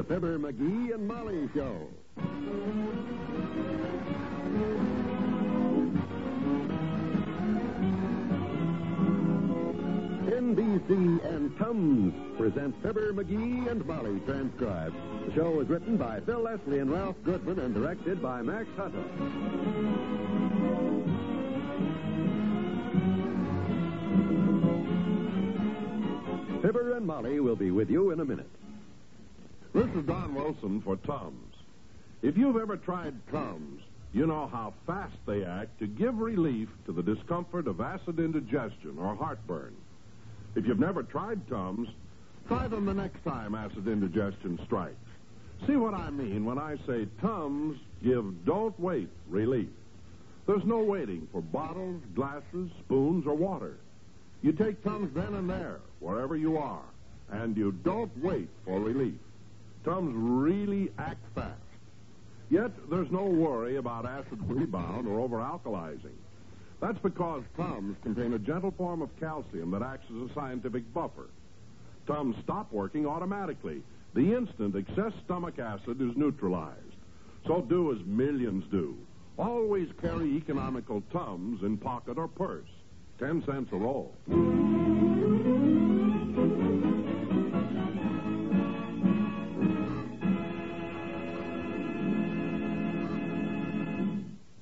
the Fibber, McGee, and Molly Show. NBC and Tums present Fibber, McGee, and Molly transcribed. The show was written by Phil Leslie and Ralph Goodman and directed by Max Hutto. Fibber and Molly will be with you in a minute. This is Don Wilson for Tums. If you've ever tried Tums, you know how fast they act to give relief to the discomfort of acid indigestion or heartburn. If you've never tried Tums, try them the next time acid indigestion strikes. See what I mean when I say Tums give don't wait relief. There's no waiting for bottles, glasses, spoons, or water. You take Tums then and there, wherever you are, and you don't wait for relief. Tums really act fast. Yet there's no worry about acid rebound or over alkalizing. That's because Tums contain a gentle form of calcium that acts as a scientific buffer. Tums stop working automatically the instant excess stomach acid is neutralized. So do as millions do. Always carry economical Tums in pocket or purse. Ten cents a roll.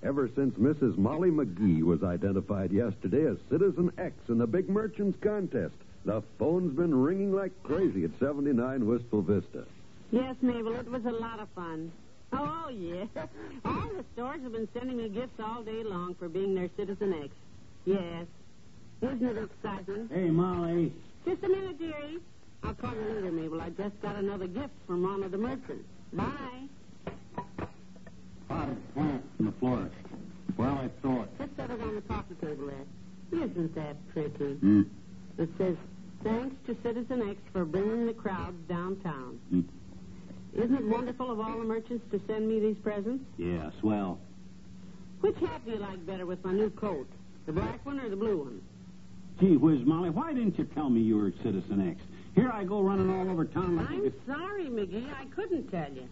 Ever since Mrs. Molly McGee was identified yesterday as Citizen X in the Big Merchants Contest, the phone's been ringing like crazy at 79 Wistful Vista. Yes, Mabel, it was a lot of fun. Oh, oh yeah. All the stores have been sending me gifts all day long for being their Citizen X. Yes. Isn't it exciting? Hey, Molly. Just a minute, dearie. I'll call you later, Mabel. I just got another gift from one of the merchants. Bye. Potted plant from the florist. Well, I saw it. Just set it on the coffee table there. Isn't that pretty? Hmm. It says, thanks to Citizen X for bringing the crowds downtown. Hmm. Isn't it wonderful of all the merchants to send me these presents? Yeah, swell. Which hat do you like better with my new coat? The black one or the blue one? Gee whiz, Molly, why didn't you tell me you were Citizen X? Here I go running all over town like I'm sorry, McGee. I couldn't tell you.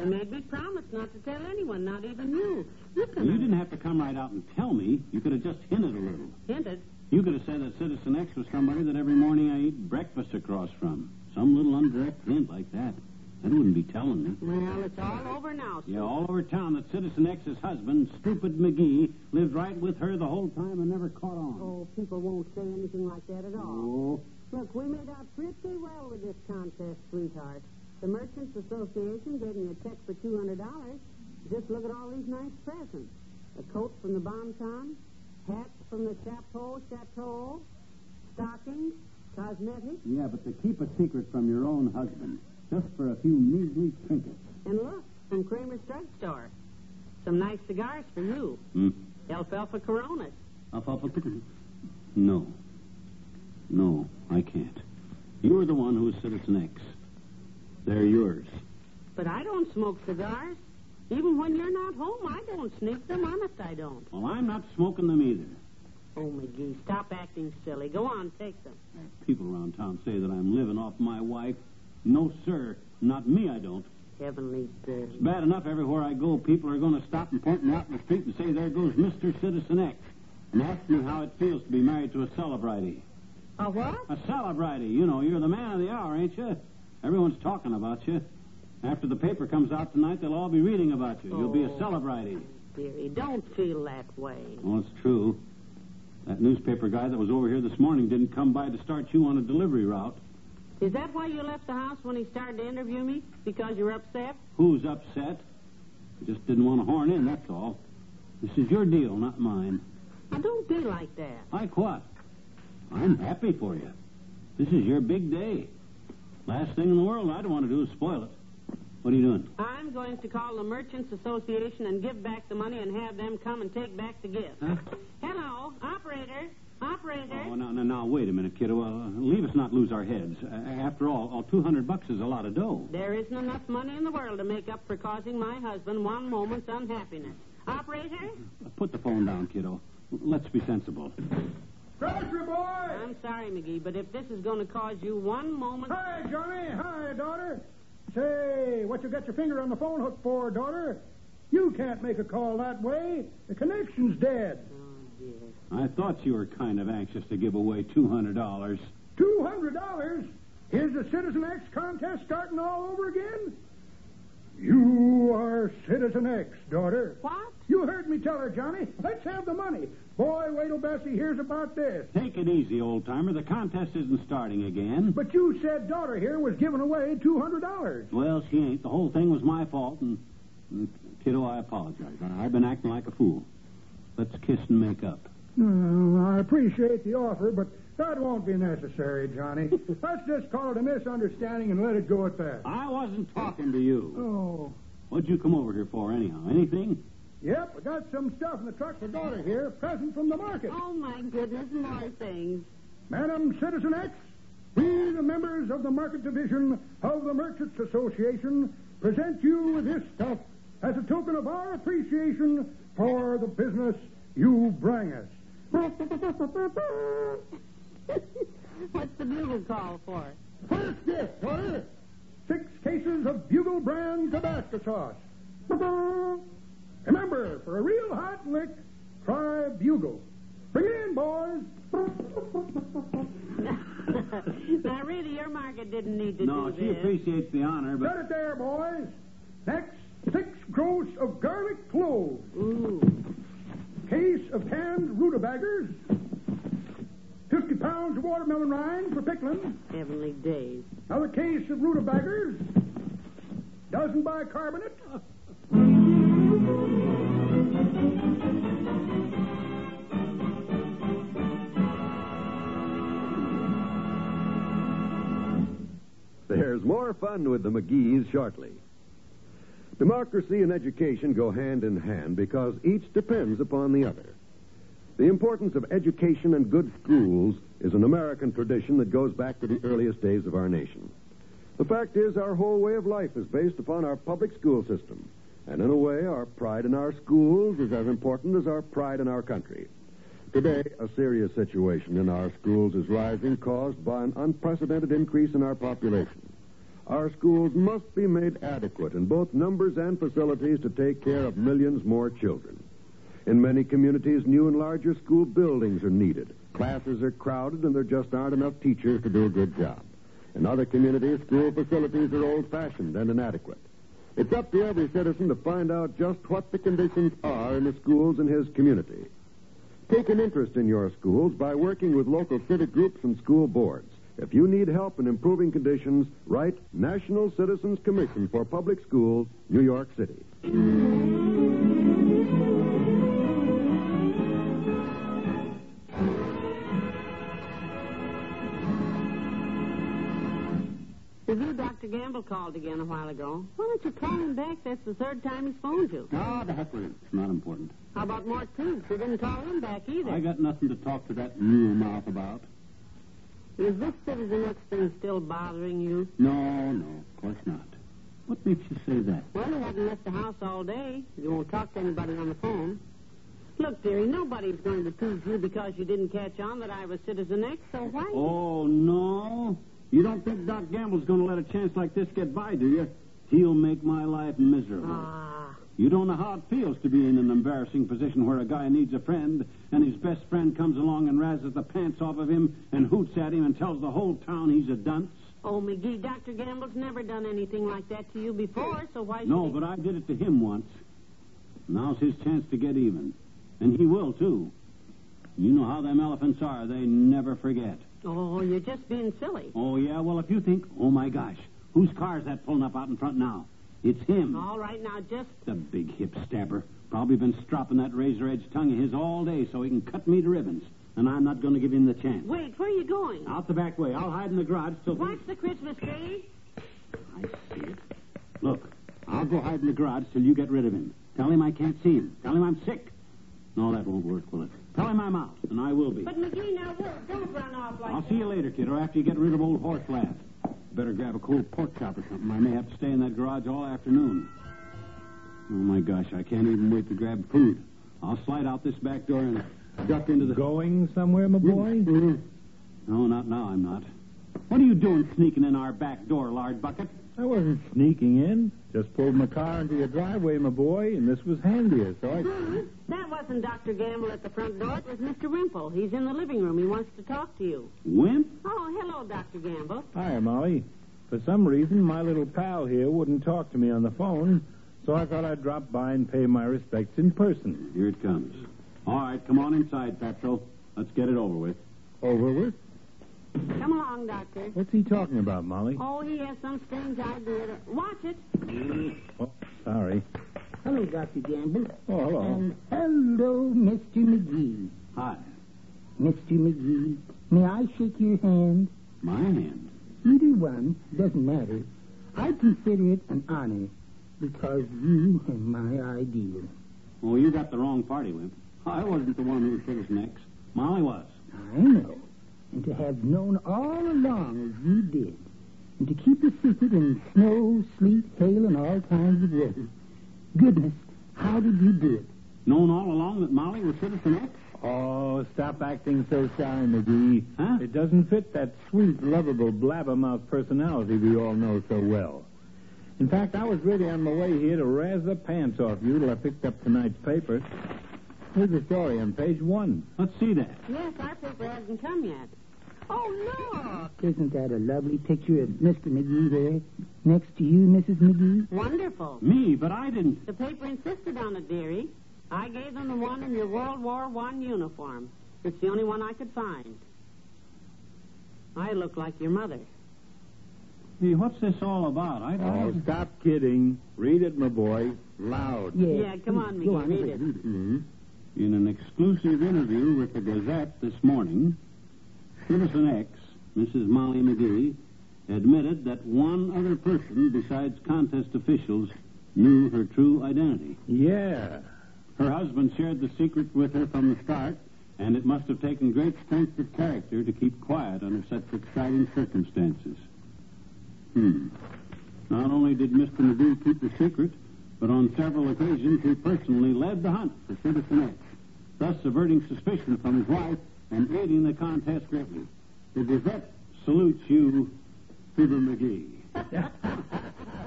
They made me promise not to tell anyone, not even you. Look at you didn't have to come right out and tell me. You could have just hinted a little. Hinted. You could have said that Citizen X was somebody that every morning I eat breakfast across from. Some little indirect hint like that. That wouldn't be telling me. Well, it's all over now. Yeah, all over town that Citizen X's husband, Stupid McGee, lived right with her the whole time and never caught on. Oh, people won't say anything like that at all. Oh. Look, we made out pretty well with this contest, sweetheart. The Merchants Association gave me a check for $200. Just look at all these nice presents. A coat from the Bonton, hats from the Chapeau Chateau, stockings, cosmetics, Yeah, but to keep a secret from your own husband, just for a few measly trinkets. and look, from Kramer's drugstore. Some nice cigars for you. Hmm? Alfalfa Coronas. Alfalfa chicken? No. No, I can't. You're the one who's Citizen X. They're yours. But I don't smoke cigars. Even when you're not home, I don't sneak them. Honest, I don't. Well, I'm not smoking them either. Oh, McGee, stop acting silly. Go on, take them. People around town say that I'm living off my wife. No, sir. Not me, I don't. Heavenly day. It's bad enough everywhere I go, people are going to stop and point me out in the street and say, there goes Mr. Citizen X. And ask me how it feels to be married to a celebrity. A what? A celebrity. You know, you're the man of the hour, ain't you? Everyone's talking about you. After the paper comes out tonight, they'll all be reading about you. You'll be a Oh. celebrity. Dearie, don't feel that way. Well, it's true. That newspaper guy that was over here this morning didn't come by to start you on a delivery route. Is that why you left the house when he started to interview me? Because you're upset? Who's upset? Just didn't want to horn in, that's all. This is your deal, not mine. Now, don't be like that. Like what? I'm happy for you. This is your big day. Last thing in the world I'd want to do is spoil it. What are you doing? I'm going to call the Merchants Association and give back the money and have them come and take back the gift. Huh? Hello, operator. Operator. Oh, now, now, now, wait a minute, kiddo. Uh, leave us not lose our heads. Uh, after all, all 200 bucks is a lot of dough. There isn't enough money in the world to make up for causing my husband one moment's unhappiness. Operator? Put the phone down, kiddo. Let's be sensible. Grocery boy! I'm sorry, McGee, but if this is going to cause you one moment. Hi, Johnny. Hi, daughter. Say, what you got your finger on the phone hook for, daughter? You can't make a call that way. The connection's dead. Oh, dear. I thought you were kind of anxious to give away $200. Two hundred dollars? Here's the Citizen X contest starting all over again? You are Citizen X, daughter. What? You heard me tell her, Johnny. Let's have the money. Boy, wait till Bessie hears about this. Take it easy, old timer. The contest isn't starting again. But you said daughter here was giving away two hundred dollars. Well, she ain't. The whole thing was my fault, and, and kiddo, I apologize. I've been acting like a fool. Let's kiss and make up. Mm, I appreciate the offer, but that won't be necessary, Johnny. Let's just call it a misunderstanding and let it go at that. I wasn't talking to you. Oh. What'd you come over here for, anyhow? Anything? Yep, I got some stuff in the truck for daughter here, present from the market. Oh, my goodness, more things. Madam Citizen X, we, the members of the Market Division of the Merchants Association, present you with this stuff as a token of our appreciation for the business you bring us. What's the bugle call for? First gift, daughter. Six cases of Bugle brand Tabasco sauce. Remember, for a real hot lick, try Bugle. Bring it in, boys. now, really, your market didn't need to No, do she this. appreciates the honor, Got but it there, boys. Next, six gross of garlic cloves. Ooh. Case of canned rutabaggers. Fifty pounds of watermelon rind for pickling. Heavenly days. Another case of rutabaggers. Dozen bicarbonate. More fun with the McGees shortly. Democracy and education go hand in hand because each depends upon the other. The importance of education and good schools is an American tradition that goes back to the earliest days of our nation. The fact is, our whole way of life is based upon our public school system. And in a way, our pride in our schools is as important as our pride in our country. Today, a serious situation in our schools is rising, caused by an unprecedented increase in our population. Our schools must be made adequate in both numbers and facilities to take care of millions more children. In many communities, new and larger school buildings are needed. Classes are crowded, and there just aren't enough teachers to do a good job. In other communities, school facilities are old fashioned and inadequate. It's up to every citizen to find out just what the conditions are in the schools in his community. Take an interest in your schools by working with local civic groups and school boards. If you need help in improving conditions, write National Citizens Commission for Public Schools, New York City. Review Dr. Gamble called again a while ago. Why don't you call him back? That's the third time he's phoned you. Ah, the heck with it. It's not important. How about Mort Toops? You didn't call him back either. I got nothing to talk to that new mouth about. Is this Citizen X thing still bothering you? No, no, of course not. What makes you say that? Well, you haven't left the house all day. You won't talk to anybody on the phone. Look, dearie, nobody's going to tease you because you didn't catch on that I was Citizen X, so why? Oh, no? You don't think Doc Gamble's going to let a chance like this get by, do you? He'll make my life miserable. Ah, You don't know how it feels to be in an embarrassing position where a guy needs a friend, and his best friend comes along and razzes the pants off of him and hoots at him and tells the whole town he's a dunce. oh, McGee, Dr. Gamble's never done anything like that to you before, so why should No, he... but I did it to him once. Now's his chance to get even. And he will, too. You know how them elephants are. They never forget. Oh, you're just being silly. Oh, yeah? Well, if you think, oh, my gosh, whose car's that pulling up out in front now? It's him. All right, now just... The big hip stabber. Probably been stropping that razor edge tongue of his all day so he can cut me to ribbons. And I'm not going to give him the chance. Wait, where are you going? Out the back way. I'll hide in the garage till. Watch the Christmas tree. I see it. Look, I'll go hide in the garage till you get rid of him. Tell him I can't see him. Tell him I'm sick. No, that won't work, will it? Tell him I'm out, and I will be. But, McGee, now, look, don't run off like I'll that. see you later, kid, or after you get rid of old horse laugh. Better grab a cold pork chop or something. I may have to stay in that garage all afternoon. Oh, my gosh, I can't even wait to grab food. I'll slide out this back door and duck into the... Going somewhere, my boy? Mhm. No, not now, I'm not. What are you doing sneaking in our back door, lard bucket? I wasn't sneaking in. Just pulled my car into your driveway, my boy, and this was handier, so I... That wasn't Dr. Gamble at the front door. It was Mr. Wimple. He's in the living room. He wants to talk to you. Wimp? Oh, hello, Dr. Gamble. Hi, Molly. For some reason, my little pal here wouldn't talk to me on the phone, so I thought I'd drop by and pay my respects in person. Here it comes. All right, come on inside, Petro. Let's get it over with. Over with? Come along, Doctor. What's he talking about, Molly? Oh, he has some strange idea. To... Watch it. Oh, sorry. Hello, Dr. Gamble. Oh, hello. And hello, Mr. McGee. Hi. Mr. McGee, may I shake your hand? My hand. Either one, doesn't matter. I consider it an honor because you are my ideal. Oh, you got the wrong party, Wimp. I wasn't the one who was Citizen X. Molly was. I know. And to have known all along as you did, and to keep a secret in snow, sleet, hail, and all kinds of weather. Goodness, how did you do it? Known all along that Molly was Citizen X? Oh, stop acting so shy, McGee. Huh? It doesn't fit that sweet, lovable, blabbermouth personality we all know so well. In fact, I was really on my way here to razz the pants off you till I picked up tonight's paper. Here's the story on page one. Let's see that. Yes, our paper hasn't come yet. Oh, look. Isn't that a lovely picture of Mr. McGee there? Next to you, Mrs. McGee? Wonderful. Me, but I didn't. The paper insisted on it, dearie. I gave them the one in your World War One uniform. It's the only one I could find. I look like your mother. Hey, what's this all about? I Oh, don't... stop kidding. Read it, my boy. Loud. Yes. Yeah, come on, Go on, read it. Mm-hmm. In an exclusive interview with the Gazette this morning, Citizen X, Mrs. Molly McGee, admitted that one other person besides contest officials knew her true identity. Yeah. Her husband shared the secret with her from the start, and it must have taken great strength of character to keep quiet under such exciting circumstances. Hmm. Not only did Mr. McGee keep the secret, but on several occasions he personally led the hunt for Citizen X, thus averting suspicion from his wife and aiding the contest greatly. The Gazette salutes you, Fibber McGee.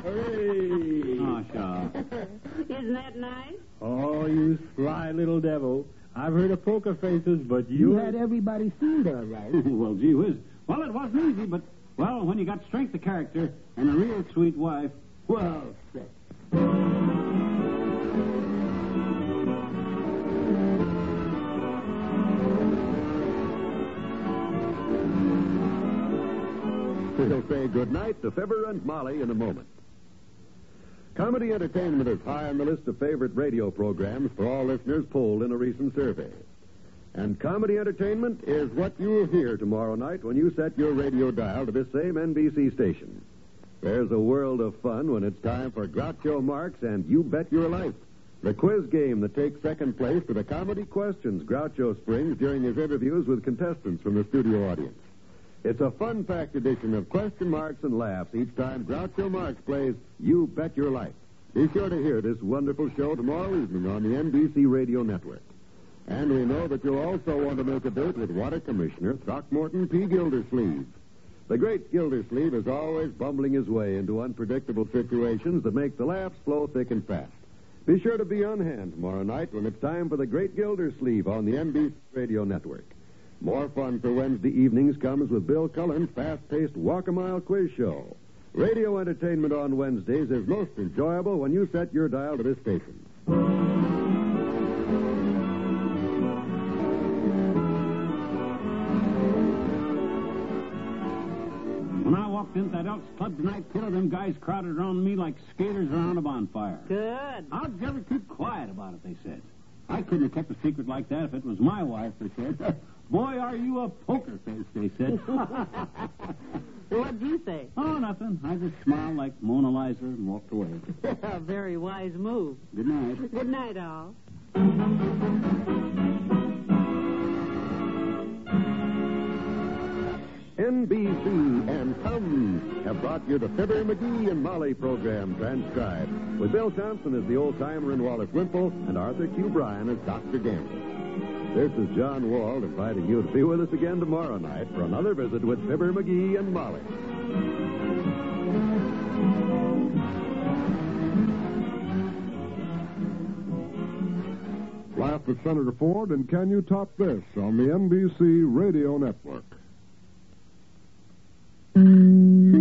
Hooray! Ah, Shaw. Isn't that nice? Oh, you sly little devil. I've heard of poker faces, but You you... had everybody fooled all right. well, gee whiz. Well, it wasn't easy, but, well, when you got strength of character and a real sweet wife, well, We'll say goodnight to Fibber and Molly in a moment. Comedy entertainment is high on the list of favorite radio programs for all listeners polled in a recent survey. And comedy entertainment is what you'll hear tomorrow night when you set your radio dial to this same NBC station. There's a world of fun when it's time for Groucho Marx and You Bet Your Life, the quiz game that takes second place to the comedy questions Groucho springs during his interviews with contestants from the studio audience. It's a fun fact edition of question marks and laughs each time Groucho Marx plays You Bet Your Life. Be sure to hear this wonderful show tomorrow evening on the NBC Radio Network. And we know that you'll also want to make a date with Water Commissioner Throckmorton P. Gildersleeve. The great Gildersleeve is always bumbling his way into unpredictable situations that make the laughs flow thick and fast. Be sure to be on hand tomorrow night when it's time for the great Gildersleeve on the NBC Radio Network. More fun for Wednesday evenings comes with Bill Cullen's fast-paced Walk-a-Mile quiz show. Radio entertainment on Wednesdays is most enjoyable when you set your dial to this station. When I walked into that Elks Club tonight, killer, them guys crowded around me like skaters around a bonfire. Good. How'd you ever keep quiet about it, they said. I couldn't have kept a secret like that if it was my wife, they said. Boy, are you a poker face, they said. What'd you say? oh, nothing. I just smiled like Mona Lisa and walked away. A very wise move. Good night. Good night, all. NBC and Tums have brought you the Fibber, McGee, and Molly program transcribed with Bill Thompson as the old timer and Wallace Wimple and Arthur Q. Bryan as Dr. Gamble. This is John Wald inviting you to be with us again tomorrow night for another visit with Fibber, McGee, and Molly. Laugh at Senator Ford, and can you top this on the NBC Radio Network? Mm.